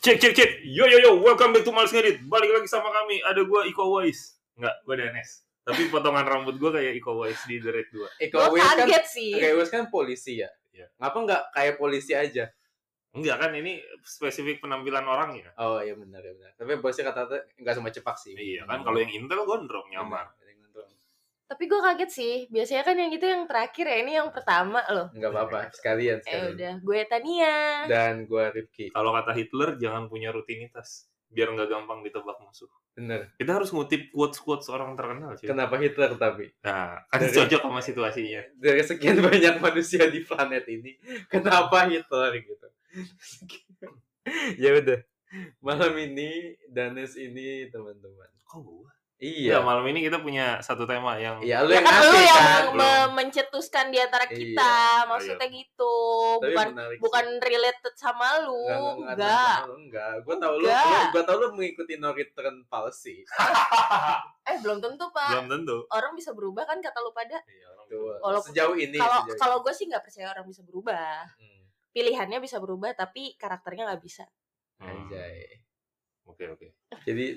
Cek cek cek. Yo yo yo, welcome back to Males Ngedit. Balik lagi sama kami. Ada gua Iko Wais. Enggak, gua Danes. Tapi potongan rambut gua kayak Iko Wais di The Red 2. Iko Gue Uwais kan kaget sih. Iko Uwais kan polisi ya. Iya. Ngapa nggak kayak polisi aja? Enggak kan ini spesifik penampilan orang ya. Oh iya benar ya benar. Tapi bosnya kata-kata nggak sama cepak sih. Iya kan kalau yang Intel gondrong nyamar. Benar, ada yang nonton. Tapi gue kaget sih. Biasanya kan yang itu yang terakhir ya. Ini yang pertama loh. Nggak apa-apa, sekalian Eh sekalian. udah. Gue Tania. Dan gua Rifki. Kalau kata Hitler jangan punya rutinitas biar nggak gampang ditebak musuh. Bener. Kita harus ngutip quotes-quotes orang terkenal sih. Kenapa Hitler tapi? Nah, kan Dari- cocok sama situasinya. Dari sekian banyak manusia di planet ini, kenapa Hitler gitu? ya udah. Malam ini Danes ini teman-teman. Kok gua? Iya. Ya, malam ini kita punya satu tema yang Iya, lu Ya yang kan lu ngasih yang kan. Mencetuskan di antara Iya. kita. Maksudnya gitu. Tapi Bukan menarik sih. bukan related sama lu. Enggak, enggak, Enggak. enggak, enggak. Gue tau lu, gue tau lu mengikuti no return policy. Eh belum tentu pak. belum tentu. Orang bisa berubah kan kata lu pada. Iya, orang Walaupun- sejauh ini, Kalau sejauh kalau gue sih nggak percaya orang bisa berubah. ini. Pilihannya bisa berubah tapi karakternya nggak bisa. Hmm, Anjay. Oke, oke. Jadi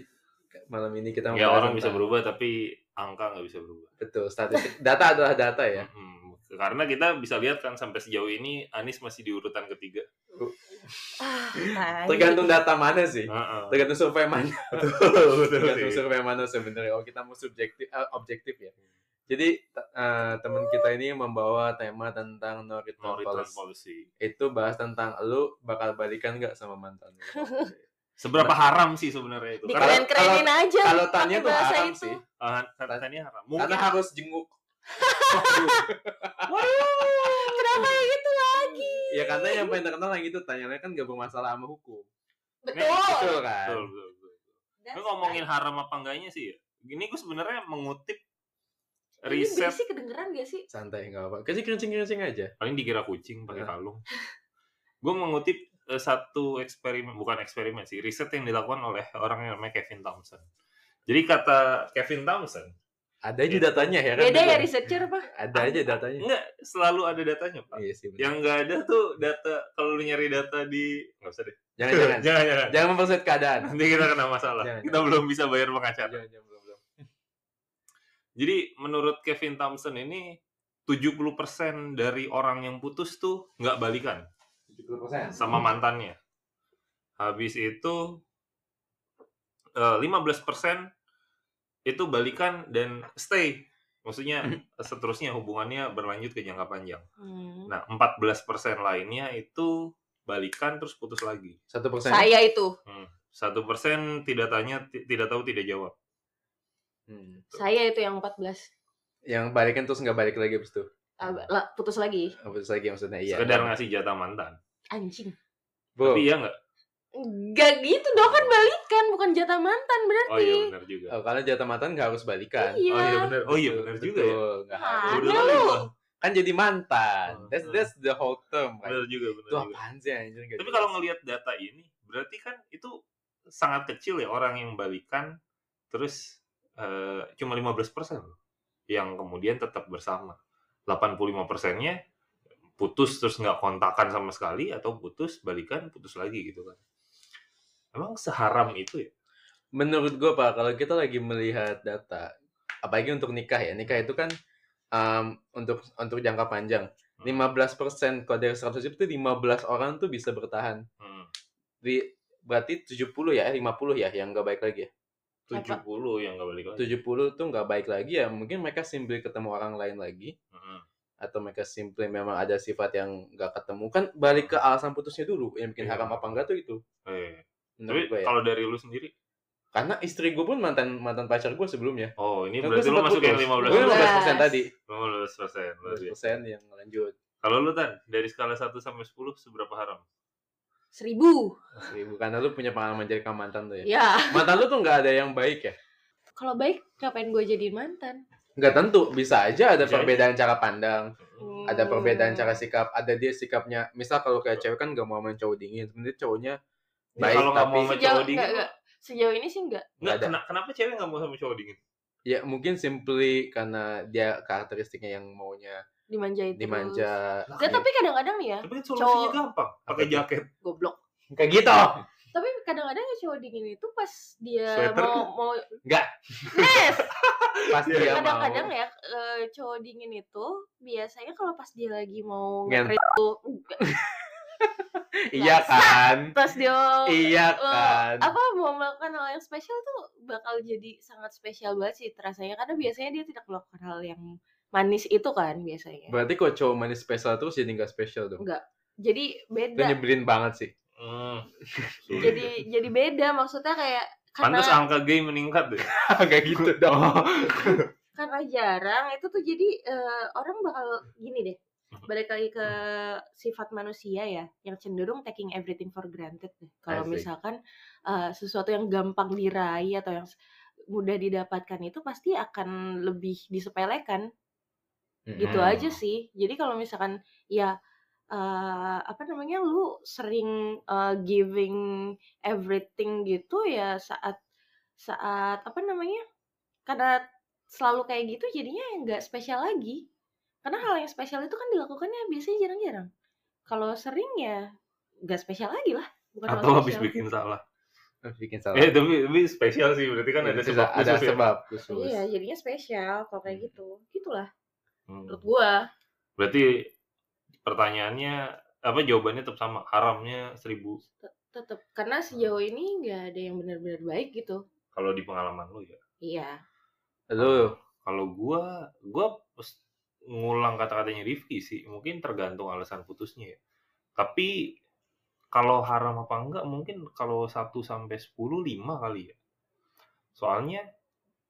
malam ini kita Ya orang bisa berubah tapi angka nggak bisa berubah. Betul, statistik. Data adalah data ya. Hmm, Karena kita bisa lihat kan sampai sejauh ini Anies masih di urutan ketiga. Ah. Tergantung data mana sih. Tergantung survei mana. betul, betul Tergantung survei mana sebenarnya. Oh kita mau subjektif, eh, objektif ya. Jadi t- eh, teman kita ini membawa tema tentang no return, No return policy. policy. Itu bahas tentang lu bakal balikan nggak sama mantan lu? Seberapa haram sih sebenarnya itu? Karena Dikeren-kerenin aja. Kalau tanya tuh haram itu. sih. ah, katanya haram. Mungkin Karena harus jenguk. Kenapa yang itu lagi? Ya karena yang paling terkenal yang itu tanyanya kan gak bermasalah sama hukum. Betul. Betul kan? betul, betul, betul. Lu ngomongin haram apa enggaknya sih ya? Gini gue sebenarnya mengutip right. Ini riset berisik kedengeran gak sih? Santai nggak apa. Kasih kencing-kencing aja. paling dikira kucing pakai Nah. kalung. gue mengutip satu eksperimen, bukan eksperimen sih, riset yang dilakukan oleh orang yang namanya Kevin Thompson. Jadi kata Kevin Thompson, Ada aja datanya ya kan? Beda ya researcher apa? Ada aja datanya. enggak selalu ada datanya pak. Iya sih. bener. Yang enggak ada tuh data kalau lu nyari data di nggak usah deh. Jangan jangan. jangan, jangan. jangan mempersulit keadaan. Nanti kita kena masalah. Jangan, kita belum bisa bayar pengacara. Jangan jangan belum belum. Jadi menurut Kevin Thompson ini 70% dari orang yang putus tuh nggak balikan. 70%. sama mantannya. Habis itu eh, 15% itu balikan dan stay. Maksudnya seterusnya hubungannya berlanjut ke jangka panjang. Hmm. Nah, 14% lainnya itu balikan terus putus lagi. Satu persen. Saya itu. Satu persen tidak tanya, ti- tidak tahu, tidak jawab. Hmm. Saya itu yang 14. Yang balikan terus nggak balik lagi abis itu. Ah, lah, putus lagi. Abis lagi maksudnya iya. Sekedar ngasih jatah mantan. Anjing. Bro. Tapi iya nggak? Gak gitu dong kan balikan bukan jatah mantan Oh berarti. iya benar juga. Oh, karena jatah mantan nggak harus balikan. Iya. Oh iya benar. Oh iya benar juga ya. betul, nggak Ah, harus. Udah lu. Kan jadi mantan. Oh, That's betul. that's the whole term. Kan? Benar juga, benar Itu juga. apaan sih anjir? nggak Tapi kalau ngelihat data ini, berarti kan itu sangat kecil ya orang yang balikan terus eh, cuma 15% loh yang kemudian tetap bersama. 85 persennya putus terus nggak kontakan sama sekali atau putus balikan putus lagi gitu kan. Emang seharam itu ya? menurut gue pak kalau kita lagi melihat data apalagi untuk nikah ya nikah itu kan um, untuk untuk jangka panjang Hmm. 15% kalau dari 100 itu 15 orang tuh bisa bertahan Hmm. di berarti 70 ya eh, 50 ya yang nggak baik lagi ya 70 yang nggak balik lagi. 70 tuh nggak baik lagi ya mungkin mereka simply ketemu orang lain lagi Hmm. atau mereka simply memang ada sifat yang nggak ketemu kan balik ke alasan putusnya dulu yang bikin Iya. haram apa enggak tuh itu Eh, tapi menurut gue ya kalau dari lu sendiri, karena istri gue pun mantan mantan pacar gue sebelumnya oh ini gue berarti lu masuk yang putus. 15 Gue 15 persen. tadi 15 persen. 15 persen yang lanjut Kalau lu tan dari skala 1 sampai 10 seberapa haram? Seribu. seribu karena lu punya pengalaman jadi mantan tuh ya Ya. mantan lu tuh nggak ada yang baik ya Kalau baik ngapain gue jadiin mantan? nggak tentu bisa aja ada Bisa perbedaan cara pandang Hmm. ada perbedaan cara sikap ada dia sikapnya misal kalau kayak cewek kan nggak mau main cowok dingin sebenarnya cowoknya Ya, baik kalau nggak tapi mau sama Sejauh, cowok dingin, enggak, enggak. Sejauh ini sih enggak. Nggak, Nggak ada. kena- kenapa cewek nggak mau sama cowok dingin? ya mungkin simply karena dia karakteristiknya yang maunya Dimanjain terus. dimanja Enggak, tapi kadang-kadang nih ya, Tapi kan solusinya Cowok- gampang, pakai jaket. goblok. kayak gitu Tapi kadang-kadang ya cowok dingin itu pas dia Sweater. mau mau Enggak, Yes! pas dia mau. kadang-kadang ya eh, cowok dingin itu biasanya kalau pas dia lagi mau tuh Iya kan? pas dia mau Iya mau- kan? apa mau melakukan hal yang spesial tuh bakal jadi sangat spesial banget sih rasanya karena biasanya dia tidak melakukan hal yang manis itu kan biasanya Berarti kok cowok manis spesial terus jadi nggak spesial dong? enggak jadi Itu beda nyebelin banget sih. Hmm. jadi jadi beda maksudnya kayak Pantes karena angka gay meningkat deh. Kayak gitu dong. karena jarang itu tuh jadi eh, orang bakal gini deh balik lagi ke sifat manusia ya yang cenderung taking everything for granted deh kalau misalkan eh, sesuatu yang gampang diraih atau yang mudah didapatkan itu pasti akan lebih disepelekan gitu Hmm. aja sih jadi kalau misalkan ya eh, apa namanya lu sering eh, giving everything gitu ya saat saat apa namanya karena selalu kayak gitu jadinya nggak spesial lagi karena hal yang spesial itu kan dilakukannya biasanya jarang-jarang kalau sering ya nggak spesial lagi lah bukan Atau habis spesial. bikin salah. Bikin salah. Eh tapi, tapi spesial sih berarti kan ada Bisa- sebab ada khusus ya. sebab khusus. iya jadinya spesial kalau kayak gitu gitulah Hmm. menurut gua Berarti pertanyaannya apa jawabannya tetap sama haramnya seribu tetap karena sejauh ini nggak ada yang benar-benar baik gitu kalau di pengalaman lu ya. iya Lu Kalau gua gua ngulang kata-katanya Rifki sih mungkin tergantung alasan putusnya ya. Tapi kalau haram apa enggak mungkin kalau 1 sampai 10 5 kali ya. Soalnya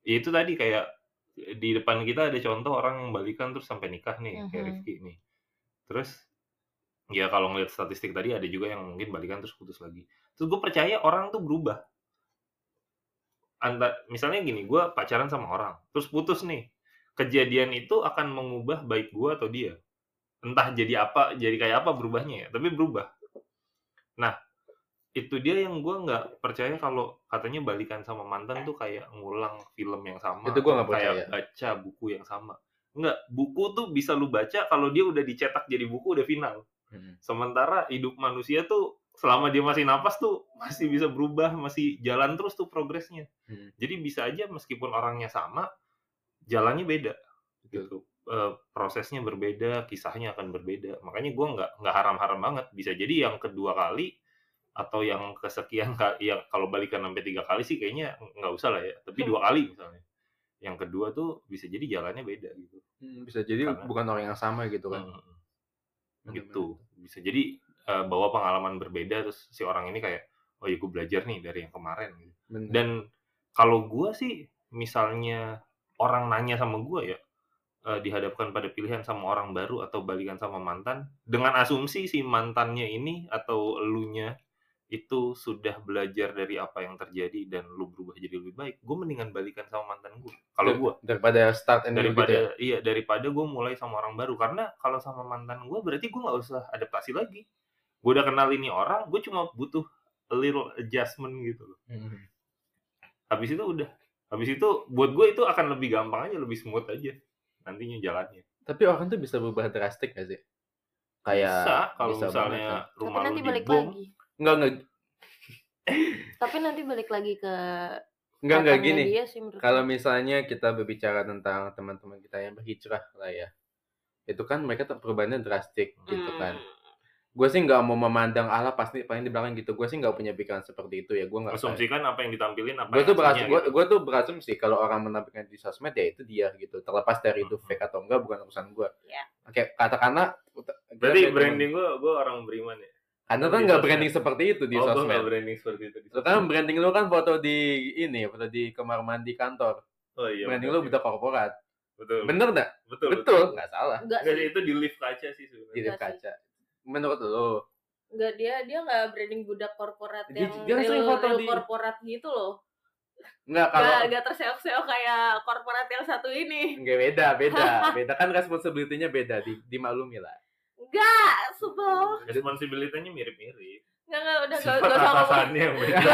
ya itu tadi kayak di depan kita ada contoh orang yang balikan terus sampai nikah nih kayak Mhm. Rifki nih. Terus ya kalau ngeliat statistik tadi ada juga yang mungkin balikan terus putus lagi. Terus gue percaya orang tuh berubah. Anda misalnya gini, gue pacaran sama orang, terus putus nih. Kejadian itu akan mengubah baik gue atau dia. Entah jadi apa, jadi kayak apa berubahnya ya, tapi berubah. Nah, itu dia yang gue nggak percaya kalau katanya balikan sama mantan tuh kayak ngulang film yang sama. Itu gua nggak atau kayak percaya. baca buku yang sama. Enggak, buku tuh bisa lu baca kalau dia udah dicetak jadi buku udah final. Hmm. Sementara hidup manusia tuh selama dia masih napas tuh masih bisa berubah, masih jalan terus tuh progresnya. Hmm. Jadi bisa aja meskipun orangnya sama, jalannya beda. Gitu. Eh, prosesnya berbeda, kisahnya akan berbeda. Makanya gua nggak nggak haram-haram banget. Bisa jadi yang kedua kali atau yang kesekian kali, ya kalau balikan sampai tiga kali sih kayaknya nggak usah lah ya. Tapi dua kali misalnya. Yang kedua tuh bisa jadi jalannya beda gitu. Hmm, bisa jadi Karena- bukan orang yang sama gitu kan. Hmm gitu bisa jadi eh, bawa pengalaman berbeda terus si orang ini kayak oh ya gue belajar nih dari yang kemarin gitu. Bener. dan kalau gue sih misalnya orang nanya sama gue ya eh, dihadapkan pada pilihan sama orang baru atau balikan sama mantan dengan asumsi si mantannya ini atau elunya itu sudah belajar dari apa yang terjadi dan lu berubah jadi lebih baik gue mendingan balikan sama mantan gue kalau gue daripada start and new gitu daripada ya. iya daripada gue mulai sama orang baru. Karena kalau sama mantan gue berarti gue nggak usah adaptasi lagi. Gue udah kenal ini orang gue cuma butuh a little adjustment gitu loh. Hmm. habis itu udah. Habis itu buat gue itu akan lebih gampang aja lebih smooth aja nantinya jalannya. Tapi orang tuh bisa berubah drastik gak sih? Kayak bisa kalau bisa banget misalnya tapi rumah nanti lu dibom lagi Enggak enggak tapi nanti balik lagi ke enggak enggak gini. Kalau misalnya kita berbicara tentang teman-teman kita yang berhijrah lah ya. Itu kan mereka perubahannya drastik gitu kan. Hmm. Gue sih nggak mau memandang Allah pasti paling di belakang gitu. Gue sih nggak punya pikiran seperti itu ya. Gue nggak. asumsikan apa yang ditampilin apa Gue yang tuh berasum, gitu. gue tuh berasumsi kalau orang menampilkan di sosmed ya itu dia gitu. Terlepas dari itu Mhm. fake atau enggak bukan urusan gue. Ya. Oke, katakanlah. berarti branding gue gue orang beriman ya Karena kan di nggak sosmed. branding seperti itu di oh sosmed. nggak branding seperti itu di Lu kan branding lu kan foto di ini, foto di kamar mandi kantor. oh iya branding betul lu udah korporat. betul Bener nggak? betul Betul, nggak salah. enggak Enggak sih itu di lift kaca sih Di sebenarnya. Enggak sih. kaca. Menurut lu? enggak dia dia nggak branding budak korporat Dia- yang dia real, foto real di- korporat gitu loh Enggak kalau nggak nggak terseok-seok kayak korporat yang satu ini Enggak beda, beda. Beda kan responsibility-nya beda di dimaklumi lah. Enggak sebel. Responsibility-nya mirip-mirip. enggak enggak udah Sifat gak, gak usah ngomongin. atasannya yang beda.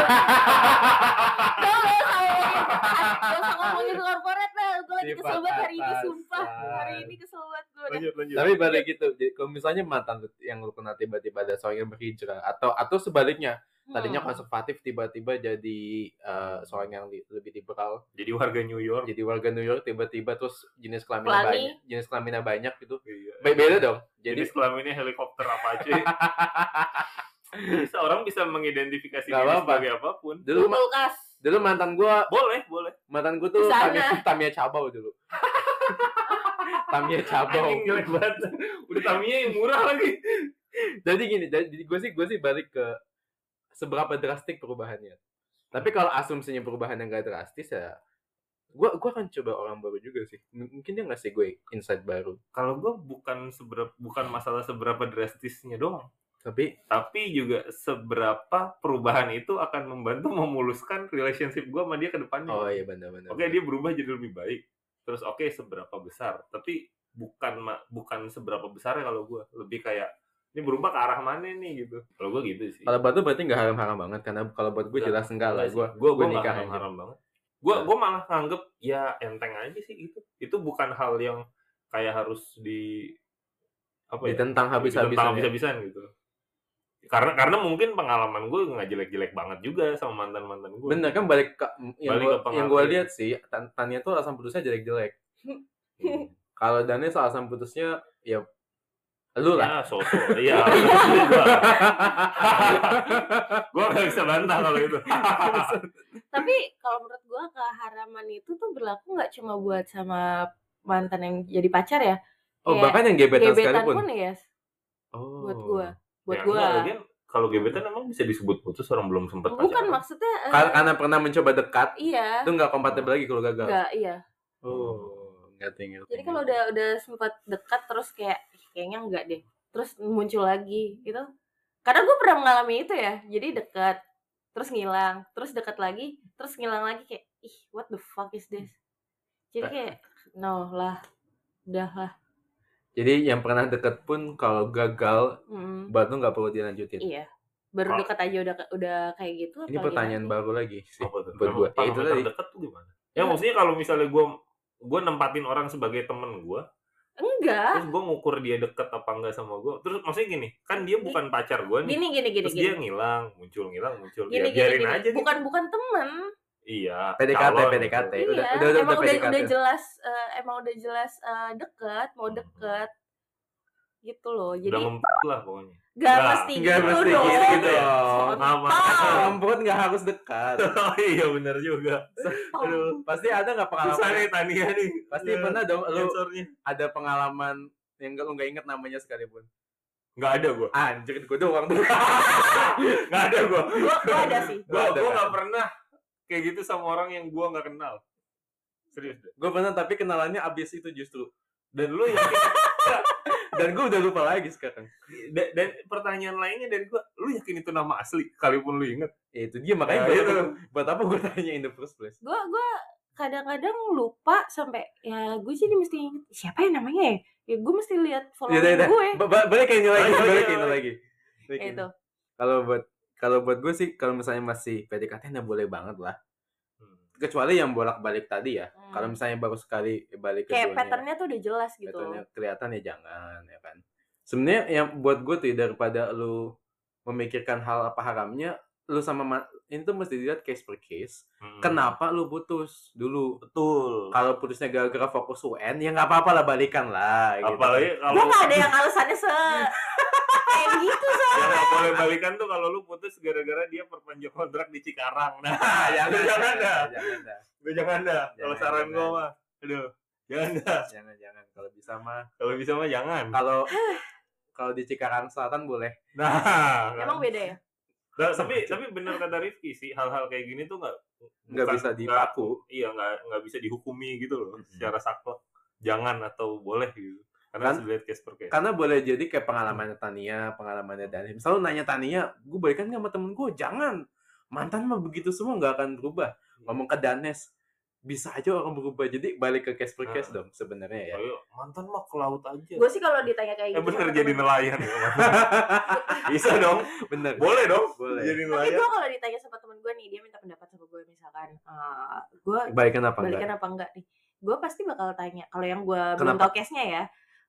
Gak gak usah ngomongin. Korporat lah Gue lagi kesel banget hari ini sumpah. Hari ini kesel banget gue udah. Lanjut, lanjut. Tapi balik gitu, jadi kalau misalnya mantan yang lu kenal tiba-tiba ada seorang yang berhijrah atau atau sebaliknya, tadinya Hmm. konservatif tiba-tiba jadi eh, seorang yang li- lebih liberal Jadi warga New York. jadi warga New York tiba-tiba terus jenis kelaminnya Pelani. banyak jenis kelaminnya banyak gitu Iya. Be- beda dong Jadi jadi kelaminnya helikopter apa aja. bisa orang bisa mengidentifikasi Nggak diri apa-apa. sebagai apa pun. dulu kulkas dulu mantan gua Boleh, boleh. mantan gua tuh. Tamiya, Tamiya Cabau dulu Tamiya Cabau. Udah Tamiya yang murah lagi. jadi gini jadi gue sih gue sih balik ke seberapa drastik perubahannya tapi kalau asumsinya perubahan yang gak drastis ya gue gue akan coba orang baru juga sih M- mungkin dia ngasih gue insight baru Kalau gue bukan seberapa bukan masalah seberapa drastisnya doang, tapi tapi juga seberapa perubahan itu akan membantu memuluskan relationship gue sama dia ke depannya. oh iya benar-benar Oke, dia berubah jadi lebih baik. Terus oke seberapa besar, tapi bukan ma- bukan seberapa besar ya kalau gue. Lebih kayak ini berubah ke arah mana nih gitu. Kalau gue gitu sih. kalau buat lu berarti nggak haram-haram banget karena kalau buat gue jelas enggak lah gue gue gue nikah nikah aja. haram banget. Gue Nah. gue malah nganggep ya enteng aja sih itu. Itu bukan hal yang kayak harus di apa ya? ditentang ditentang habis-habisan ya. habis-habisan gitu. Karena karena mungkin pengalaman gue nggak jelek-jelek banget juga sama mantan mantan gue. bener kan balik ke yang Balik gue ke yang gue pengertian. lihat sih Tan- Tania tuh alasan putusnya jelek-jelek Hmm. kalau Daniel alasan putusnya ya lu lah. Ya, sosok. Iya. gue nggak bisa bantah kalau itu. tapi kalau menurut gua keharaman itu tuh berlaku nggak cuma buat sama mantan yang jadi pacar ya? Oh Kayak bahkan yang gebetan, gebetan sekalipun? pun ya oh. Buat gua. Buat Ya, enggak, lagian kalau gebetan emang bisa disebut putus orang belum sempat bukan pacaran. maksudnya eh, Kar- karena pernah mencoba dekat iya. itu nggak kompatibel lagi kalau gagal. Enggak iya. Oh ngerti ngerti jadi kalau udah udah sempat dekat terus kayak "Ih, kayaknya enggak deh. Terus muncul lagi gitu. Karena gue pernah mengalami itu ya. Jadi dekat terus ngilang terus dekat lagi terus ngilang lagi kayak ih what the fuck is this? Jadi kayak no lah udah lah. Jadi yang pernah deket pun kalau gagal Mm, buat lu nggak perlu dilanjutin? Iya. Baru dekat aja udah udah kayak gitu ini pertanyaan nanti. baru lagi sih tuh? buat gua. ya, itu parameter tadi dekat tuh gimana? Ya maksudnya kalau misalnya gue gue nempatin orang sebagai temen gue, enggak terus gue ngukur dia deket apa enggak sama gue. Terus maksudnya gini, kan dia bukan pacar gue nih. gini gini gini terus gini dia ngilang, muncul ngilang, muncul. gini ya, gini, biarin gini. aja gitu. bukan bukan temen Iya. PDKT calon PDKT gitu. udah iya, udah udah, emang udah udah, PDKT udah jelas eh, emang udah jelas eh, deket mau Hmm. deket gitu loh jadi Udah ngempet lah pokoknya. Gak Nggak, mesti nggak gitu mesti dong gitu gitu. Nama. Rumput nggak harus dekat oh iya benar juga. Aduh. pasti ada nggak Susah pengalaman nih Tania nih. pasti Ya, pernah dong lu sensornya. ada pengalaman yang nggak lu nggak inget namanya sekalipun Nggak ada gue. anjir gue doang Nggak ada gue. gua, gua ada sih Gue Gua ada, gue kan? nggak pernah kayak gitu sama orang yang gue nggak kenal. Serius deh. gue pernah tapi kenalannya abis itu justru Dan lu yakin dan gue udah lupa lagi sekarang. Dan, dan pertanyaan lainnya dari gue, lu yakin itu nama asli? Sekalipun lu inget. ya, itu dia. Makanya Ya, buat, itu. buat apa gue tanya in the first place? Gua gua kadang-kadang lupa sampai ya gue jadi mesti inget siapa ya namanya ya? Ya gue mesti lihat ya follower udah udah gue Ba- ba- balik ke ini lagi Balik, ke ini lagi. Kayak itu. kalau buat kalau buat gue sih kalau misalnya masih PDKT ya boleh banget lah kecuali yang bolak-balik tadi ya Hmm. kalau misalnya baru sekali balik ke kayak dunia, patternnya tuh udah jelas gitu patternnya kelihatan ya jangan ya kan sebenarnya yang buat gue tuh daripada lu memikirkan hal apa haramnya lu sama ma- ini tuh mesti dilihat case per case Hmm. kenapa lu putus dulu Betul. kalau putusnya gara-gara fokus UN ya nggak apa-apa lah balikan lah gitu. Apalagi kalau gue gak ada yang alasannya se gitu so yang nggak boleh balikan tuh kalau lu putus gara-gara dia perpanjang kontrak di Cikarang. Nah, jangan jangan dah. jangan dah jangan dah. Kalau saran gue mah, aduh, jangan dah. jangan jangan kalau bisa mah Kalau bisa mah jangan. kalau kalau di Cikarang Selatan boleh Nah, emang beda ya Nah, tapi tapi benar kata Rifki sih hal-hal kayak gini tuh nggak nggak bisa dipaku iya nggak nggak bisa dihukumi gitu loh Mm-mm. secara saklek jangan atau boleh gitu karena Kan- case per case. karena boleh jadi kayak pengalamannya Tania pengalamannya Dani. Misalnya lu nanya Tania gue balikan nggak sama temen gue jangan. Mantan mah begitu semua nggak akan berubah. Ngomong ke Danes bisa aja orang berubah. Jadi balik ke case per case Ah. dong sebenarnya ya. Ayo, mantan mah ke laut aja. Gue sih kalau ditanya kayak eh gitu bener sama jadi nelayan ya bisa dong. Bener. Boleh dong. Boleh. jadi tapi nelayan. gue kalau ditanya sama temen gue nih dia minta pendapat sama gue misalkan eh gue balikan apa enggak? balikan apa enggak nih? Gue pasti bakal tanya kalau yang gue belum tau case nya ya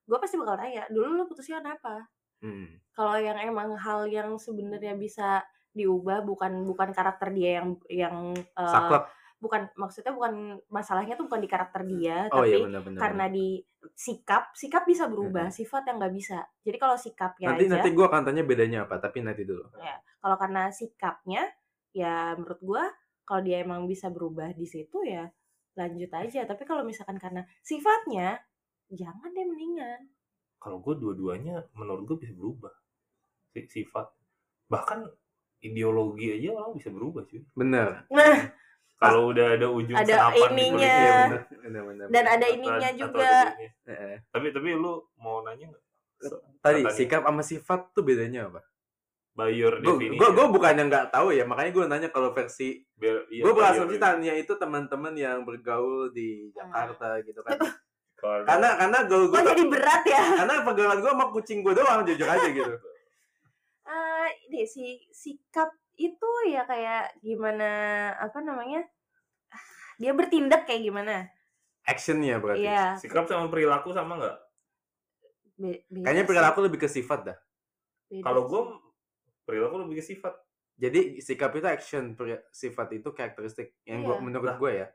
gue pasti bakal tanya dulu lu putusnya kenapa Hmm. kalau yang emang hal yang sebenarnya bisa diubah bukan bukan karakter dia yang yang Saklek. bukan maksudnya bukan masalahnya tuh bukan di karakter dia Oh tapi iya benar-benar. karena di sikap sikap bisa berubah sifat yang nggak bisa jadi kalau sikapnya nanti aja nanti gue akan tanya bedanya apa tapi nanti dulu. ya kalau karena sikapnya ya menurut gua kalau dia emang bisa berubah di situ ya lanjut aja tapi kalau misalkan karena sifatnya jangan deh mendingan kalau gue dua-duanya menurut gue bisa berubah Si- sifat bahkan ideologi aja orang bisa berubah sih Bener. nah kalau udah ada ujung Ada ininya. Iya Ya. bener. bener, bener, dan ada atau- ininya atau juga ada ininya. Eh, tapi tapi lu mau nanya nggak So- Tadi katanya sikap sama sifat tuh bedanya apa? by your Gue definition gue gue bukannya nggak tahu ya makanya gue nanya kalau versi Biar- iya, gue berasumsi tanya itu teman-teman yang bergaul di Ah. Jakarta gitu kan. Kalau- karena karena gaul kok gue jadi berat ya karena pergaulan gue sama kucing gue doang jujur aja gitu. eh ini si sikap itu ya kayak gimana apa namanya Ah, dia bertindak kayak gimana Actionnya berarti. iya sikap sama perilaku sama nggak be- Kayaknya sih, perilaku lebih ke sifat dah. kalau gue perilaku lebih ke sifat Jadi sikap itu action, sifat itu karakteristik yang gua Iya. menurut gue ya.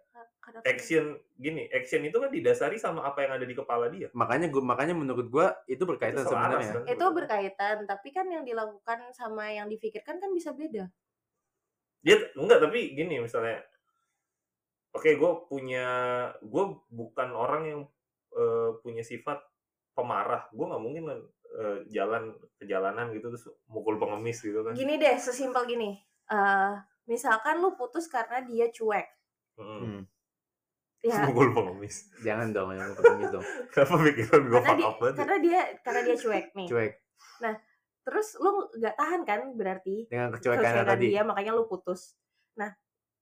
Action gini action itu kan didasari sama apa yang ada di kepala dia Makanya gua makanya menurut gue itu berkaitan Itu sebenarnya. kan? itu berkaitan tapi kan yang dilakukan sama yang difikirkan kan bisa beda dia enggak tapi gini misalnya oke gue punya gue bukan orang yang eh, punya sifat pemarah gue nggak mungkin kan eh, jalan ke jalanan gitu terus mukul pengemis gitu kan gini deh sesimpel gini eh misalkan lu putus karena dia cuek Mm. Hmm. Ya mukul pengemis Jangan dong, yang pengemis dong. kenapa pikiran gue karena fuck dia up banget ya? karena dia karena dia cuek nih. Cuek. Terus lu nggak tahan kan berarti? Dengan kecuekan tadi. dia makanya lu putus. Nah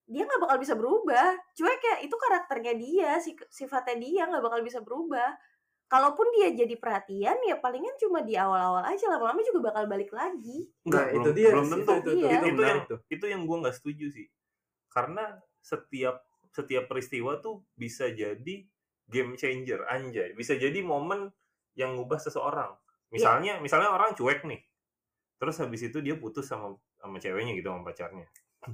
dia nggak bakal bisa berubah. Cuek ya itu karakternya dia si- sifatnya dia nggak bakal bisa berubah. Kalaupun dia jadi perhatian ya palingan cuma di awal-awal aja. Lama-lama juga bakal balik lagi. Nah, Enggak, itu belum- dia. belum itu, tentu. itu, itu, Iya. itu, Itu menarik yang- itu yang gue nggak setuju sih. Karena setiap setiap peristiwa tuh bisa jadi game changer anjay. Bisa jadi momen yang ngubah seseorang. Misalnya misalnya orang cuek nih. Terus habis itu dia putus sama sama ceweknya gitu sama pacarnya.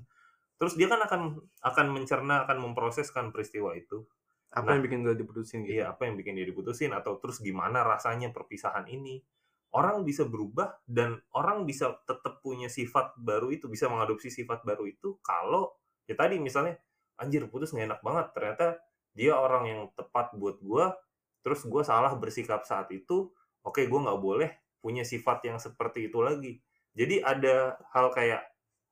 Terus dia kan akan akan mencerna akan memproseskan peristiwa itu. Apa Nah, yang bikin gue diputusin gitu? iya apa yang bikin dia diputusin? Atau terus gimana rasanya perpisahan ini? Orang bisa berubah dan orang bisa tetap punya sifat baru itu bisa mengadopsi sifat baru itu kalau ya tadi misalnya anjir putus nggak enak banget. Ternyata dia orang yang tepat buat gua terus gua salah bersikap saat itu oke gua nggak boleh punya sifat yang seperti itu lagi. Jadi ada hal kayak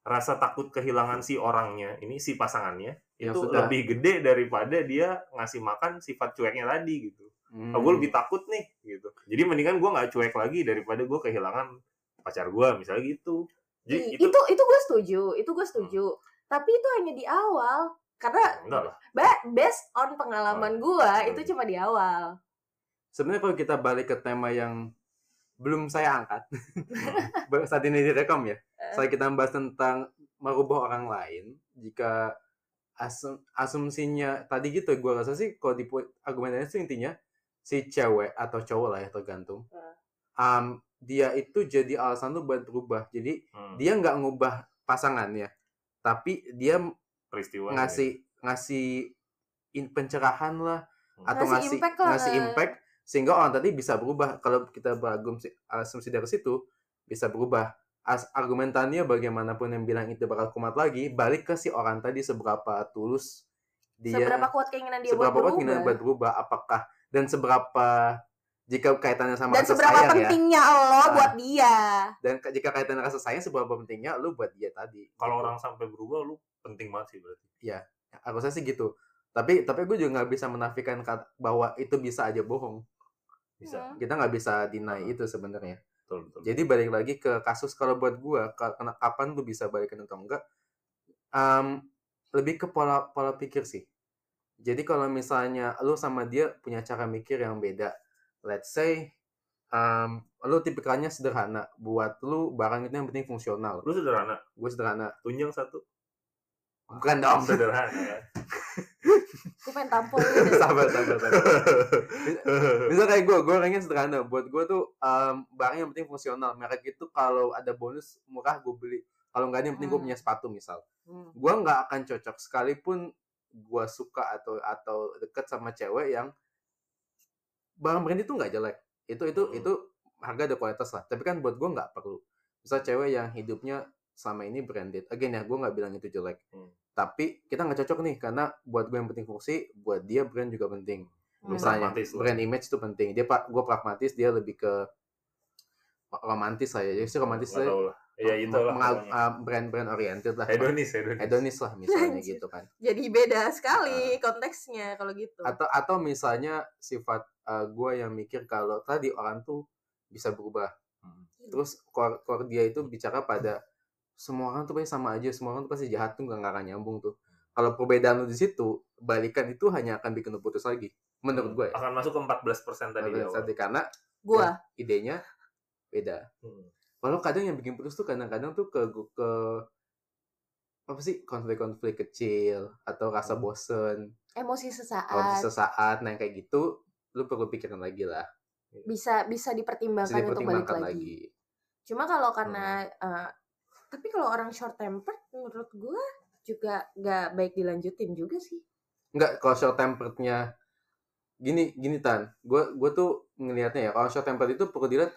rasa takut kehilangan si orangnya ini si pasangannya Yang itu sudah- lebih gede daripada dia ngasih makan sifat cueknya tadi gitu. Hmm. gue lebih takut nih gitu. Jadi mendingan gue nggak cuek lagi daripada gue kehilangan pacar gue misalnya gitu. Jadi itu itu, gue setuju itu gue setuju. Tapi itu hanya di awal karena enggak lah ba- based on pengalaman Oh, gua betul. itu cuma di awal Sebenarnya kalau kita balik ke tema yang belum saya angkat, saat ini direkam ya. Eh. Saya kita membahas tentang merubah orang lain. Jika asum- asumsinya tadi gitu, gue rasa sih kalau di argumennya sih intinya si cewek atau cowok lah ya tergantung. Um, dia itu jadi alasan lu buat berubah. Jadi Hmm, dia nggak ngubah pasangannya, tapi dia peristiwa ngasih ngasih in- pencerahan lah atau Ngasih ngasih impact lah. ngasih impact sehingga orang tadi bisa berubah. Kalau kita berasumsi asumsi dari situ bisa berubah. As, argumentannya bagaimanapun yang bilang itu bakal kumat lagi balik ke si orang tadi seberapa tulus dia seberapa kuat keinginan dia buat seberapa kuat berubah. keinginan buat berubah apakah dan seberapa jika kaitannya sama dan rasa seberapa sayang ya. pentingnya lo Ah. buat dia. Dan jika kaitannya rasa sayang seberapa pentingnya lu buat dia tadi. Kalau Gitu. orang sampai berubah lu penting banget sih berarti. Aku rasa sih gitu. Tapi tapi gue juga nggak bisa menafikan bahwa itu bisa aja bohong. Bisa. Hmm. kita nggak bisa deny itu sebenarnya. Betul betul. Jadi balik lagi ke kasus kalau buat gua ka- kena kapan lu bisa balikin atau enggak Em, lebih ke pola pola pikir sih. Jadi kalau misalnya lu sama dia punya cara mikir yang beda let's say em, lu tipikalnya sederhana buat lu barang itu yang penting fungsional. Lu sederhana? Gue sederhana. Tunjang satu bukan dong sederhana kan gue pengen tampol gitu. sabar sabar sabar Misal kayak gue, gue orangnya sederhana. Buat gue tuh em, barang yang penting fungsional. Merek itu kalau ada bonus murah gue beli. kalau nggak ada yang penting gue Hmm. punya sepatu misal Hmm. gue nggak akan cocok sekalipun gue suka atau atau deket sama cewek yang barang brand itu nggak jelek itu itu Hmm. itu harga ada kualitas lah tapi kan buat gue nggak perlu misal cewek yang hidupnya selama ini branded again ya gue nggak bilang itu jelek Hmm. tapi kita nggak cocok nih karena buat gue yang penting fungsi buat dia brand juga penting Hmm. misalnya Pragmatis lah. brand image itu penting dia pak gue pragmatis dia lebih ke romantis lah ya jadi sih romantis lah lah. Ya pokoknya. uh, brand-brand oriented lah Hedonis, hedonis. hedonis lah misalnya gitu kan Jadi beda sekali konteksnya kalau gitu. atau atau misalnya sifat gue yang mikir kalau tadi orang tuh bisa berubah Hmm. terus core, core dia itu bicara pada semua orang tuh pasti sama aja semua orang tuh pasti jahat tuh nggak akan nyambung tuh kalau perbedaan lu di situ balikan itu hanya akan bikin lu putus lagi menurut gue ya. Akan masuk ke 14% tadi di awal. Tadi, karena Gua idenya beda Hmm. Walau kadang yang bikin putus tuh kadang-kadang tuh ke ke apa sih konflik-konflik kecil atau rasa Hmm. bosen emosi sesaat kalau sesaat nah yang kayak gitu lu perlu pikirin lagi lah bisa bisa bisa dipertimbangkan untuk balik dipertimbangkan lagi. lagi. Cuma kalau karena eh, tapi kalau orang short tempered menurut gua juga nggak baik dilanjutin juga sih. Enggak, kalau short temperednya gini gini tan, gue gue tuh ngelihatnya ya kalau short tempered itu perlu dilihat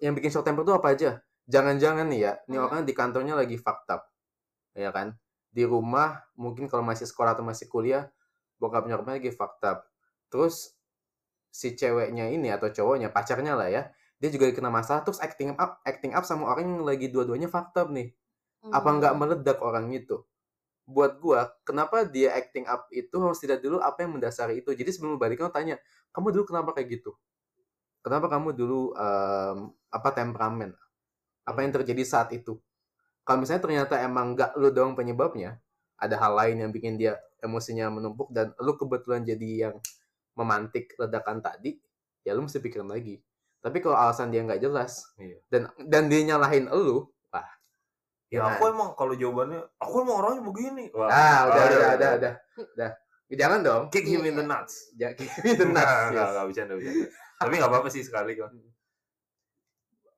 yang bikin short tempered tuh apa aja. Jangan-jangan nih ya, ini Hmm. orang di kantornya lagi fucked up, ya kan? Di rumah mungkin kalau masih sekolah atau masih kuliah, bokap nyokapnya lagi fucked up. Terus si ceweknya ini atau cowoknya pacarnya lah ya, dia juga kena masalah terus acting up acting up sama orang yang lagi dua-duanya fucked up nih. apa Hmm. nggak meledak orang itu? Buat gua kenapa dia acting up itu harus tidak dulu apa yang mendasari itu? Jadi sebelum balik kamu tanya kamu dulu kenapa kayak gitu? Kenapa kamu dulu em, apa temperamen? Apa yang terjadi saat itu? Kalau misalnya ternyata emang nggak lu doang penyebabnya ada hal lain yang bikin dia emosinya menumpuk dan lu kebetulan jadi yang memantik ledakan tadi ya lu mesti pikirin lagi tapi kalau alasan dia nggak jelas Iya. dan dan dia nyalahin elu wah Ya jangan. aku emang kalau jawabannya, aku emang orangnya begini. Wah, Ah, udah, udah, udah, iya. udah, udah. Jangan dong. Kick him in the Iya. nuts. Ya, itu nuts. Nggak, yes. nggak, nggak, bercanda, bercanda. Tapi nggak apa-apa sih sekali kok.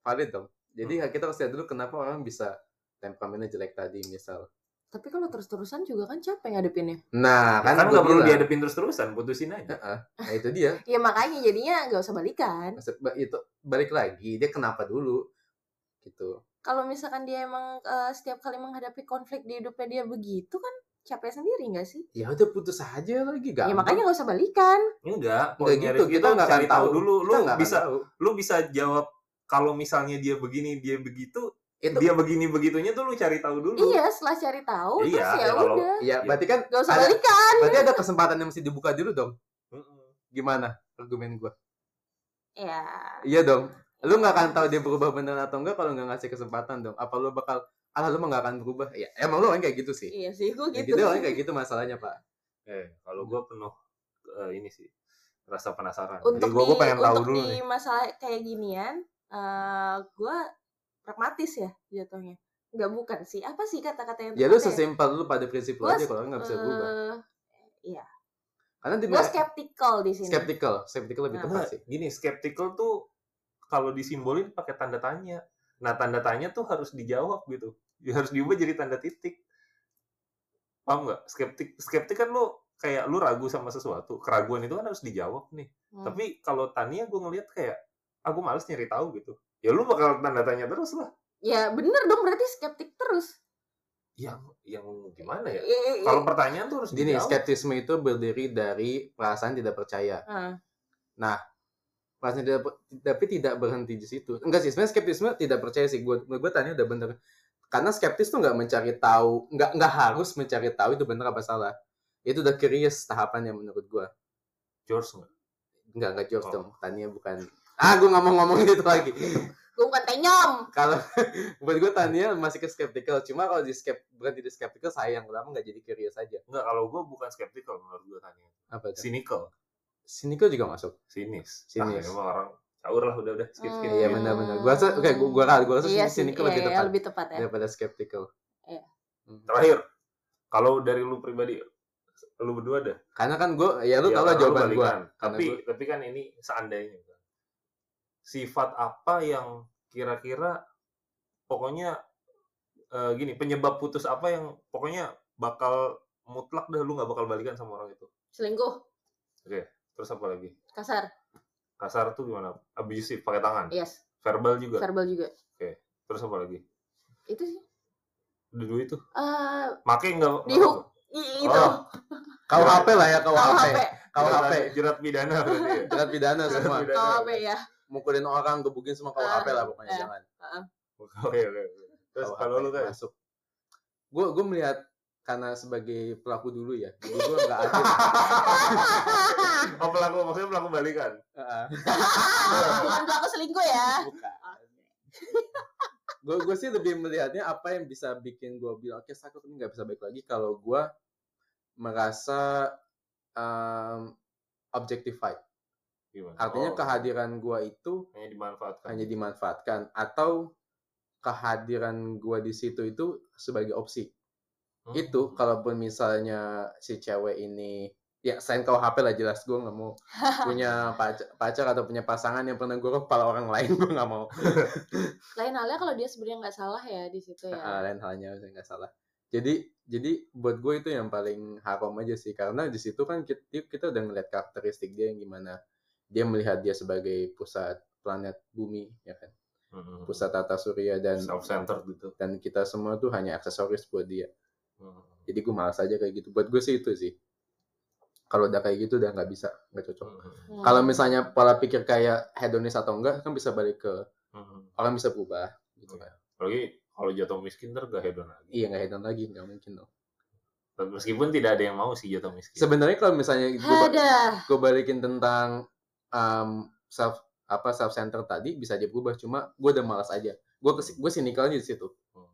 Valid dong. Jadi Hmm. kita harus lihat dulu kenapa orang bisa temperamennya jelek tadi, misal. Tapi kalau terus-terusan juga kan capek ngadepinnya. Nah, Kan kan, nggak perlu bilang. dihadapin terus-terusan, putusin aja. Heeh. Nah, itu dia. Ya makanya jadinya nggak usah balikan. Maksud- ba- itu balik lagi, dia kenapa dulu? Gitu. Kalau misalkan dia emang eh, setiap kali menghadapi konflik di hidupnya dia begitu kan capek sendiri nggak sih? Ya udah putus aja lagi, Ya gampang. makanya nggak usah balikan. Enggak, Enggak gitu, kita nggak akan cari tahu dulu. Lu bisa tahu. lu bisa jawab kalau misalnya dia begini, dia begitu, Itu dia begini begitunya tuh lu cari tahu dulu. Iya, setelah cari tahu Iya, terus ya ya kalau- udah. ya berarti kan Gak usah ada, balikan. berarti ada kesempatan yang mesti dibuka dulu dong. Gimana argumen gua? Ya. Iya dong. Lu nggak akan tahu dia berubah bener atau enggak kalau nggak ngasih kesempatan dong. Apa lu bakal ah lu mah nggak akan berubah? Ya emang lu orang kayak gitu sih. Iya sih, gue Ya gitu. gitu orang kayak gitu masalahnya pak. Eh, kalau gua penuh eh, ini sih rasa penasaran. Untuk Jadi gua, di gua pengen tahu untuk dulu di nih. masalah kayak ginian, eh gue pragmatis ya jatuhnya. Enggak bukan sih. Apa sih kata-kata yang Ya lu tepat sesimpel lu pada prinsip lu aja kalau nggak bisa berubah. Eh, Iya. Karena di Gue skeptical di sini. skeptical, skeptical lebih Nah. tepat sih. gini, skeptical tuh kalau disimbolin pakai tanda tanya. Nah, tanda tanya tuh harus dijawab gitu. Ya, harus diubah jadi tanda titik. Paham nggak? Skeptik, skeptik kan lu kayak lu ragu sama sesuatu. Keraguan itu kan harus dijawab nih. Hmm. Tapi kalau Tania gue ngeliat kayak aku males nyari tahu gitu. Ya lu bakal tanda tanya terus lah. Ya bener dong berarti skeptik terus. Yang yang gimana ya? I- i- Kalau pertanyaan tuh harus Gini, dijawab. skeptisme itu berdiri dari perasaan tidak percaya. Ah, Perasaan tidak per- tapi tidak berhenti di situ. Enggak sih, sebenarnya skeptisme tidak percaya sih. Gue gue tanya udah bener. Karena skeptis tuh nggak mencari tahu, nggak nggak harus mencari tahu itu bener apa salah. Itu udah curious tahapannya menurut gue. George nggak? Enggak, enggak George Oh. dong. Tania bukan. Ah, gue nggak mau ngomong itu lagi. gue bukan tenyom. kalau buat gue Tania masih ke skeptical. Cuma kalau di skep berhenti di skeptical sayang lama nggak jadi curious aja. Enggak, kalau gue bukan skeptikal menurut gue Tania. Apa itu? Cynical, Cynical juga masuk. sinis. Sinis. Ah, emang orang caur lah udah udah skip skip. Hmm. Iya benar-benar. Gua rasa kayak gua gua, gua rasa Iya cynical iya, lebih iya, tepat lebih tepat ya. daripada skeptical. Iya. Hmm. Terakhir, kalau dari lu pribadi, lu berdua dah. Karena kan gua ya lu Ya, tau lah jawaban. Karena Tapi gua- tapi kan ini seandainya. Sifat apa yang kira-kira pokoknya eh, gini penyebab putus apa yang pokoknya bakal mutlak dah lu nggak bakal balikan sama orang itu Selingkuh, terus apa lagi kasar, kasar tuh gimana abusive pakai tangan yes, verbal juga verbal juga. terus apa lagi Itu sih. udah dua itu Eh, make nggak Di hook. i- itu. Oh. KUHP lah ya KUHP. KUHP. KUHP. jerat pidana berarti ya Jerat pidana semua. pidana. KUHP ya. Mukulin orang, gebukin semua KUHP lah pokoknya Eh. jangan. oke oke oke. terus KUHP kalau lu kan masuk. Gue gue melihat karena sebagai pelaku dulu ya, jadi gue nggak adil. oh pelaku maksudnya pelaku balikan Heeh. Bukan pelaku selingkuh ya. Bukan. gue gue sih lebih melihatnya apa yang bisa bikin gue bilang oke sakit ini nggak bisa baik lagi kalau gue merasa um, objectified gimana artinya Oh, kehadiran gue itu hanya dimanfaatkan. hanya dimanfaatkan atau kehadiran gue di situ itu sebagai opsi. Hmm. itu kalaupun misalnya si cewek ini ya selain kau HP lah jelas gue nggak mau punya pacar, pacar atau punya pasangan yang pernah gue kepala orang lain gue nggak mau. Lain halnya kalau dia sebenarnya nggak salah ya di situ Ah, ya. lain halnya saya nggak salah. Jadi jadi buat gue itu yang paling haram aja sih karena di situ kan kita, kita udah ngeliat karakteristik dia yang gimana dia melihat dia sebagai pusat planet bumi ya kan? Hmm. pusat tata surya dan self centered gitu. dan kita semua tuh hanya aksesoris buat dia. Hmm. jadi gue malas aja kayak gitu. Buat gue sih itu sih. Kalau udah kayak gitu udah nggak bisa nggak cocok. Hmm. Hmm. kalau misalnya pola pikir kayak hedonis atau enggak kan bisa balik ke Hmm. orang bisa berubah gitu kan. Apalagi kalau jatuh miskin ntar gak hedon lagi. Iya nggak hedon lagi nggak mungkin dong. Meskipun tidak ada yang mau sih jatuh miskin. Sebenarnya kalau misalnya gue balikin tentang um, self apa self center tadi bisa aja berubah cuma gue udah malas aja. Gue gue sinikal aja di situ. Hmm.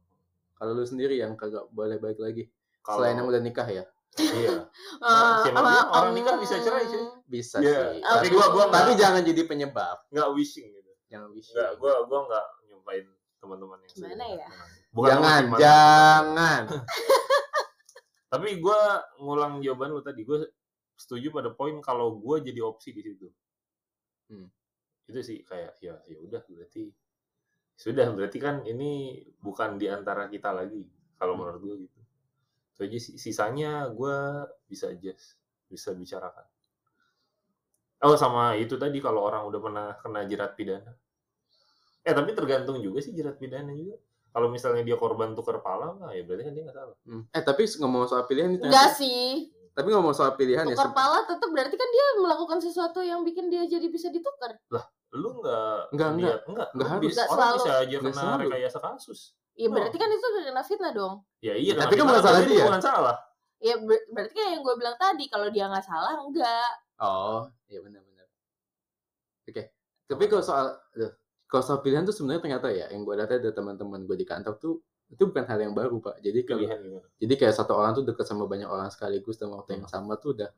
kalau lu sendiri yang kagak boleh balik lagi Kalau- selain yang udah nikah ya? Iya. Siapa apa, bilang orang nikah bisa cerai, cuy? bisa Iya, sih. Tapi gua- gua tapi jangan jadi penyebab. Nggak wishing gitu. Jangan wish nggak gua gua nggak nyumpain teman-teman yang Gimana ya? Bukan jangan jangan. Tapi gua ngulang jawaban lu tadi. Gua setuju pada poin kalau gua jadi opsi di situ Hmm. itu sih kayak ya ya udah berarti sudah berarti kan ini bukan di antara kita lagi kalau Hmm. menurut gua gitu itu aja sih sisanya gua bisa adjust bisa bicarakan oh sama itu tadi kalau orang udah pernah kena jerat pidana eh tapi tergantung juga sih jerat pidana juga kalau misalnya dia korban tukar pala mah ya berarti kan dia nggak salah Hmm. eh tapi ngomong soal pilihan nih Enggak sih. Tapi ngomong soal pilihan ya Tukar pala tetap berarti kan dia melakukan sesuatu yang bikin dia jadi bisa ditukar. lu nggak Enggak, lihat enggak Enggak Lu harus. bisa, orang selalu. bisa aja kena rekayasa kasus Iya Oh. berarti kan itu kena fitnah dong. ya iya Tapi kan bukan salah dia. bukan salah Ya ber- berarti kayak yang gue bilang tadi kalau dia nggak salah enggak. oh iya benar-benar oke tapi kalau soal aduh, kalau soal pilihan tuh sebenarnya ternyata ya yang gue lihat ada teman-teman gue di kantor tuh itu bukan hal yang baru pak. Jadi kalau jadi kayak satu orang tuh dekat sama banyak orang sekaligus dalam waktu yang sama tuh udah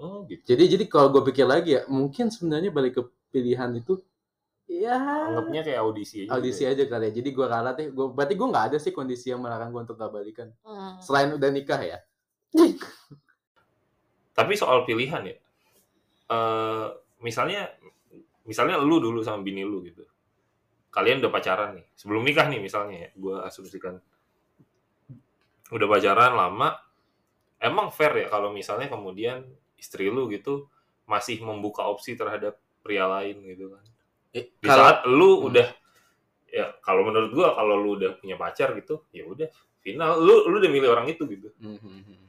oh gitu. Jadi jadi kalau gue pikir lagi ya mungkin sebenarnya balik ke pilihan itu ya anggapnya kayak audisi aja audisi gitu ya. aja kali ya. Jadi gue ralat ya gue berarti gue nggak ada sih kondisi yang melarang gue untuk gak balikan. Hmm. selain udah nikah ya. Tapi soal pilihan ya eh misalnya misalnya lu dulu sama bini lu gitu kalian udah pacaran nih. Sebelum nikah nih misalnya ya gue asumsikan. Udah pacaran lama emang fair ya kalau misalnya kemudian istri lu gitu masih membuka opsi terhadap pria lain gitu kan? Eh, di kalau saat lu Hmm. udah ya kalau menurut gua kalau lu udah punya pacar gitu ya udah final. Lu lu udah milih orang itu gitu. Mhm.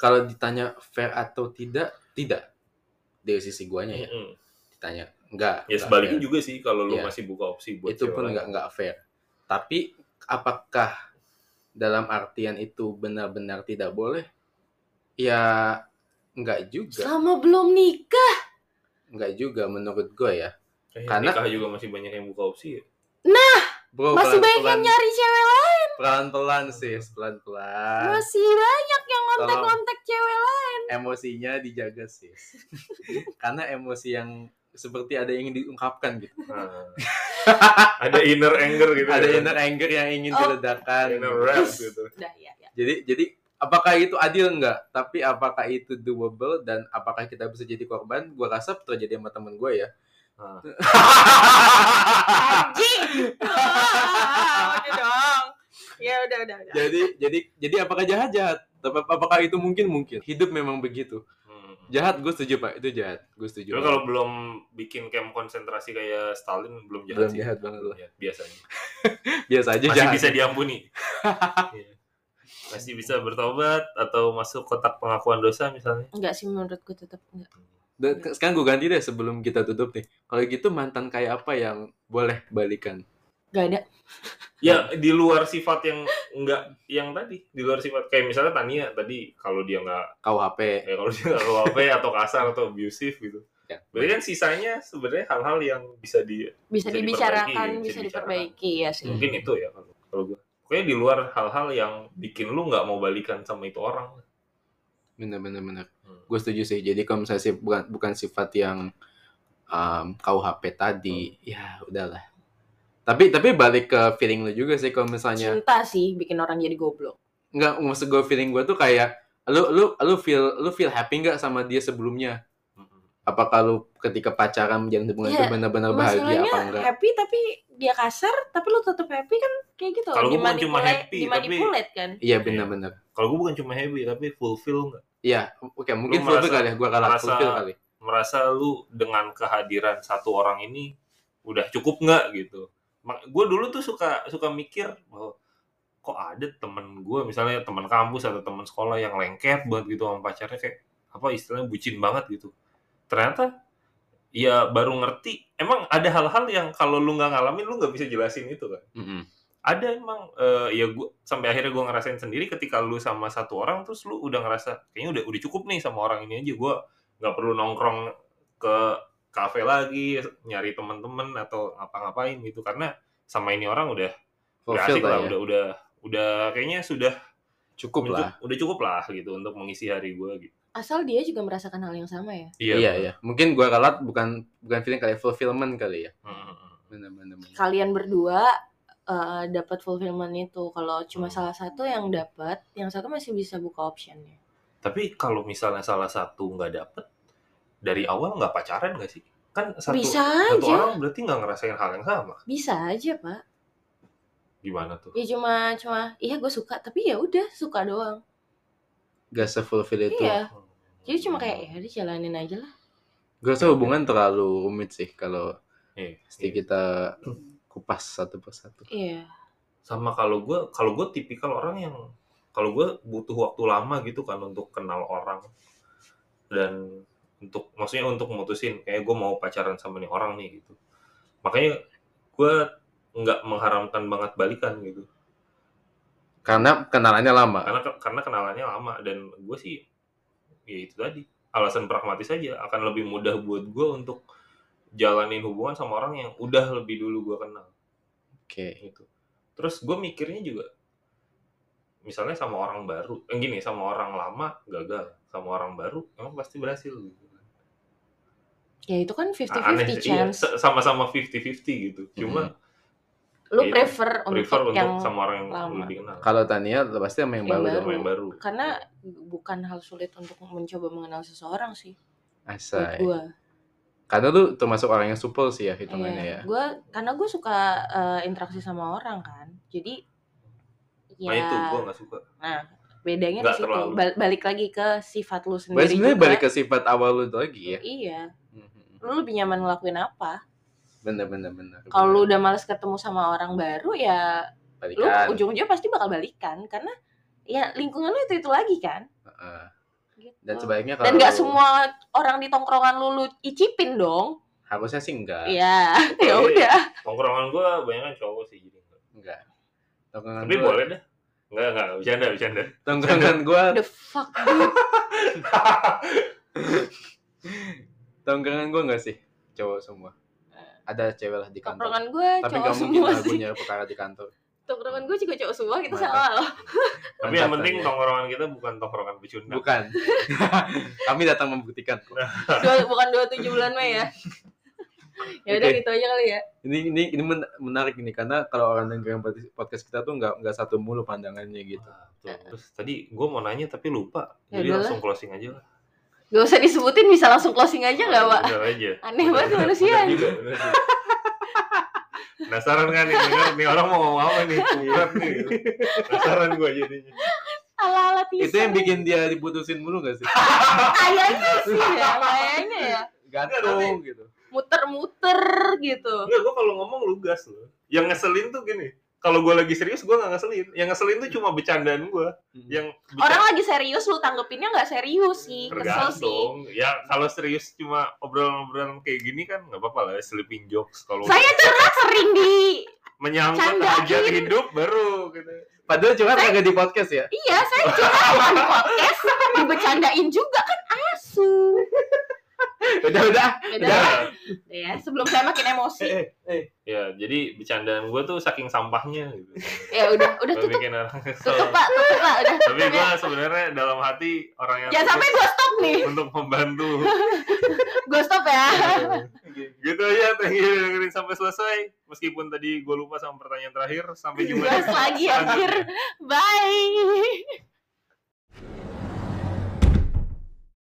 kalau ditanya fair atau tidak tidak. Dari sisi guanya ya. Mm-mm. ditanya enggak ya enggak sebaliknya fair. juga sih kalau lu Iya. masih buka opsi buat itu pun enggak enggak fair tapi apakah dalam artian itu benar-benar tidak boleh ya enggak juga Selama belum nikah. enggak juga menurut gue ya Eh, Karena- nikah juga masih banyak yang buka opsi ya bro Masih banyak yang nyari cewek lain. pelan-pelan sih pelan-pelan Masih banyak yang kontak-kontak cewek lain. emosinya dijaga sih karena emosi yang seperti ada yang ingin diungkapkan gitu Nah. ada inner anger gitu ada ya. inner anger yang ingin Oh. diledakkan inner rage gitu Udah ya ya. jadi jadi apakah itu adil enggak tapi apakah itu doable dan apakah kita bisa jadi korban gua rasa terjadi sama temen gue ya Nah. Anjing. Ah, Udah dong. Ya udah udah udah jadi jadi jadi apakah jahat jahat Tapi apakah itu mungkin mungkin hidup memang begitu Hmm. Jahat gue setuju pak itu jahat gue setuju kalau belum bikin camp konsentrasi kayak Stalin belum jahat belum sih. jahat banget lah jahat, biasanya. biasa aja Masih jahat bisa diampuni. Iya. Masih bisa bertobat atau masuk kotak pengakuan dosa misalnya. enggak sih menurutku tetap enggak Dan sekarang gue ganti deh sebelum kita tutup nih kalau gitu mantan kayak apa yang boleh balikan enggak ada Ya di luar sifat yang enggak yang tadi, di luar sifat kayak misalnya Tania tadi kalau dia enggak KUHP ya kalau dia nggak KWP atau kasar atau abusive gitu. Ya. Berarti kan sisanya sebenarnya hal-hal yang bisa di bisa, Bisa dibicarakan diperbaiki, bisa bisa diperbaiki ya sih mungkin itu ya kalau kalau gue. Pokoknya di luar hal-hal yang bikin lu nggak mau balikan sama itu orang. bener bener bener Hmm. gue setuju sih jadi kalau misalnya sih bukan bukan sifat yang um, KUHP tadi ya udahlah tapi tapi balik ke feeling lu juga sih kalau misalnya cinta sih bikin orang jadi goblok. Nggak maksud gue feeling gue tuh kayak lu lu lu feel lu feel happy nggak sama dia sebelumnya? Apakah lu ketika pacaran menjalin hubungan Iya, itu benar-benar bahagia apa enggak? happy tapi dia kasar tapi lu tetap happy kan kayak gitu. Kalau gua bukan cuma happy, dimanipulate kan? Iya benar-benar. Kalau gue bukan cuma happy tapi fulfill nggak? iya oke mungkin Lu fulfill merasa- kali ya gue kalah merasa- fulfill kali. merasa lu dengan kehadiran satu orang ini udah cukup nggak gitu. Gue dulu tuh suka suka mikir bahwa kok ada temen gue misalnya teman kampus atau teman sekolah yang lengket banget gitu sama pacarnya kayak apa istilahnya bucin banget gitu. Ternyata ya baru ngerti emang ada hal-hal yang kalau lu nggak ngalamin lu nggak bisa jelasin itu kan. Mm-mm. Ada emang eh, ya gua sampai akhirnya gue ngerasain sendiri ketika lu sama satu orang terus lu udah ngerasa kayaknya udah udah cukup nih sama orang ini aja gue nggak perlu nongkrong ke kafe lagi nyari temen-temen atau ngapa-ngapain gitu. Karena sama ini orang udah udah asik lah ya. udah udah udah kayaknya sudah cukup lah. udah cukup lah gitu untuk mengisi hari gue gitu. Asal dia juga merasakan hal yang sama ya? Iya iya mungkin gue kalah bukan bukan feeling kali ya, fulfillment kali ya. Hmm, benar-benar kalian berdua eh, dapat fulfillment itu. Kalau cuma Hmm. salah satu yang dapat yang satu masih bisa buka optionnya. Tapi kalau misalnya salah satu nggak dapet dari awal nggak pacaran nggak sih? Kan satu bisa satu aja. orang berarti nggak ngerasain hal yang sama. Bisa aja pak. Gimana tuh? Ya cuma cuma iya gue suka tapi ya udah suka doang. Gak se-fulfill itu. Iya. Jadi cuma kayak ya udah jalanin aja lah. Gue rasa hubungan terlalu rumit sih kalau Iya, mesti iya. kita kupas satu persatu. Iya. Sama kalau gue kalau gue tipikal orang yang kalau gue butuh waktu lama gitu kan untuk kenal orang. Dan untuk maksudnya untuk mutusin kayak gue mau pacaran sama nih orang nih gitu. Makanya gue nggak mengharamkan banget balikan gitu. Karena kenalannya lama. Karena karena kenalannya lama dan gue sih ya itu tadi alasan pragmatis aja. Akan lebih mudah buat gue untuk jalanin hubungan sama orang yang udah lebih dulu gue kenal. Oke. Gitu. Terus gue mikirnya juga, misalnya sama orang baru, yang gini sama orang lama gagal, sama orang baru emang pasti berhasil gitu. Ya itu kan Ah, Aneh, 50-50 sih. Iya, chance se- sama-sama 50-50 gitu. Cuma lu Iya, prefer untuk prefer untuk yang sama orang yang lama. lebih kenal. kalau Tania pasti sama yang Yang baru baru. Sama yang baru. karena bukan hal sulit untuk mencoba mengenal seseorang sih asai gue karena lu termasuk orang yang supel sih ya hitungannya ya gue karena gue suka eh, interaksi sama orang kan jadi ya Nah itu gue gak suka. bedanya Nggak di situ. Bal- balik lagi ke sifat lu sendiri sebenarnya balik ke sifat awal lu lagi ya iya. Lu lebih nyaman ngelakuin apa bener bener bener kalau lu udah males ketemu sama orang baru ya lu balikan ujung-ujungnya pasti bakal balikan karena ya lingkungan lu itu itu lagi kan Heeh. gitu. dan sebaiknya kalau dan nggak semua orang di tongkrongan lu lu icipin dong harusnya sih enggak Iya, ya udah. Tongkrongan gue banyak cowok sih jadi. enggak tongkrongan Tapi gua- boleh deh. Enggak, enggak, bercanda, bercanda. tongkrongan gua The fuck. tongkrongan gua enggak sih cowok semua ada cewek lah di kantor Tongkrongan gue tapi cowok gak mungkin semua lah gue nyari perkara di kantor Tongkrongan gue juga cowok semua, kita Mantap. salah loh. Tapi yang penting Tania. tongkrongan kita bukan tongkrongan pecundang. bukan kami datang membuktikan Dua, bukan dua tujuh bulan mah ya. ya udah gitu aja kali ya. ini ini ini men- menarik ini karena kalau orang dengerin pod- podcast kita tuh nggak nggak satu mulu pandangannya gitu Tuh. Terus tadi gue mau nanya tapi lupa. Ya Jadi langsung closing aja lah. Gak usah disebutin, bisa langsung closing aja nggak, Pak? Udah aja. Aneh Udah, banget manusia. Penasaran kan nih, nih orang mau ngomong apa nih? Berat nih. Penasaran gue jadinya. Ala-ala. Itu yang bikin dia diputusin mulu gak sih? Kayaknya sih ya, kayaknya ya. Gantung gitu. Muter-muter gitu. Enggak, gue kalau ngomong lugas loh. Yang ngeselin tuh gini. Kalau gue lagi serius, gue nggak ngeselin. Yang ngeselin tuh cuma bercandaan gue. Yang Orang lagi serius, lu tanggepinnya nggak serius sih. Kesel sih. tergantung. Ya kalau serius cuma obrolan-obrolan kayak gini kan nggak apa-apa lah, sleeping jokes. Kalau Saya curhat sering di... menyangkut Candain. hajat hidup baru gitu. Padahal cuma kagak di podcast ya. Iya, saya curhat bukan di podcast. Dibecandain juga kan asu. Udah udah. Beda ya, sebelum saya makin emosi. Eh, eh. Ya, jadi bercandaan gue tuh saking sampahnya gitu. Ya udah, udah tutup. bikin orang kesel. Tutup Pak, tutup Pak, udah. Tapi gue sebenarnya dalam hati orang yang Jangan sampai gue stop nih. untuk membantu. Gue stop ya. gitu aja, thank you udah dengerin sampai selesai. Meskipun tadi gue lupa sama pertanyaan terakhir, sampai jumpa Gas lagi anjir. Bye.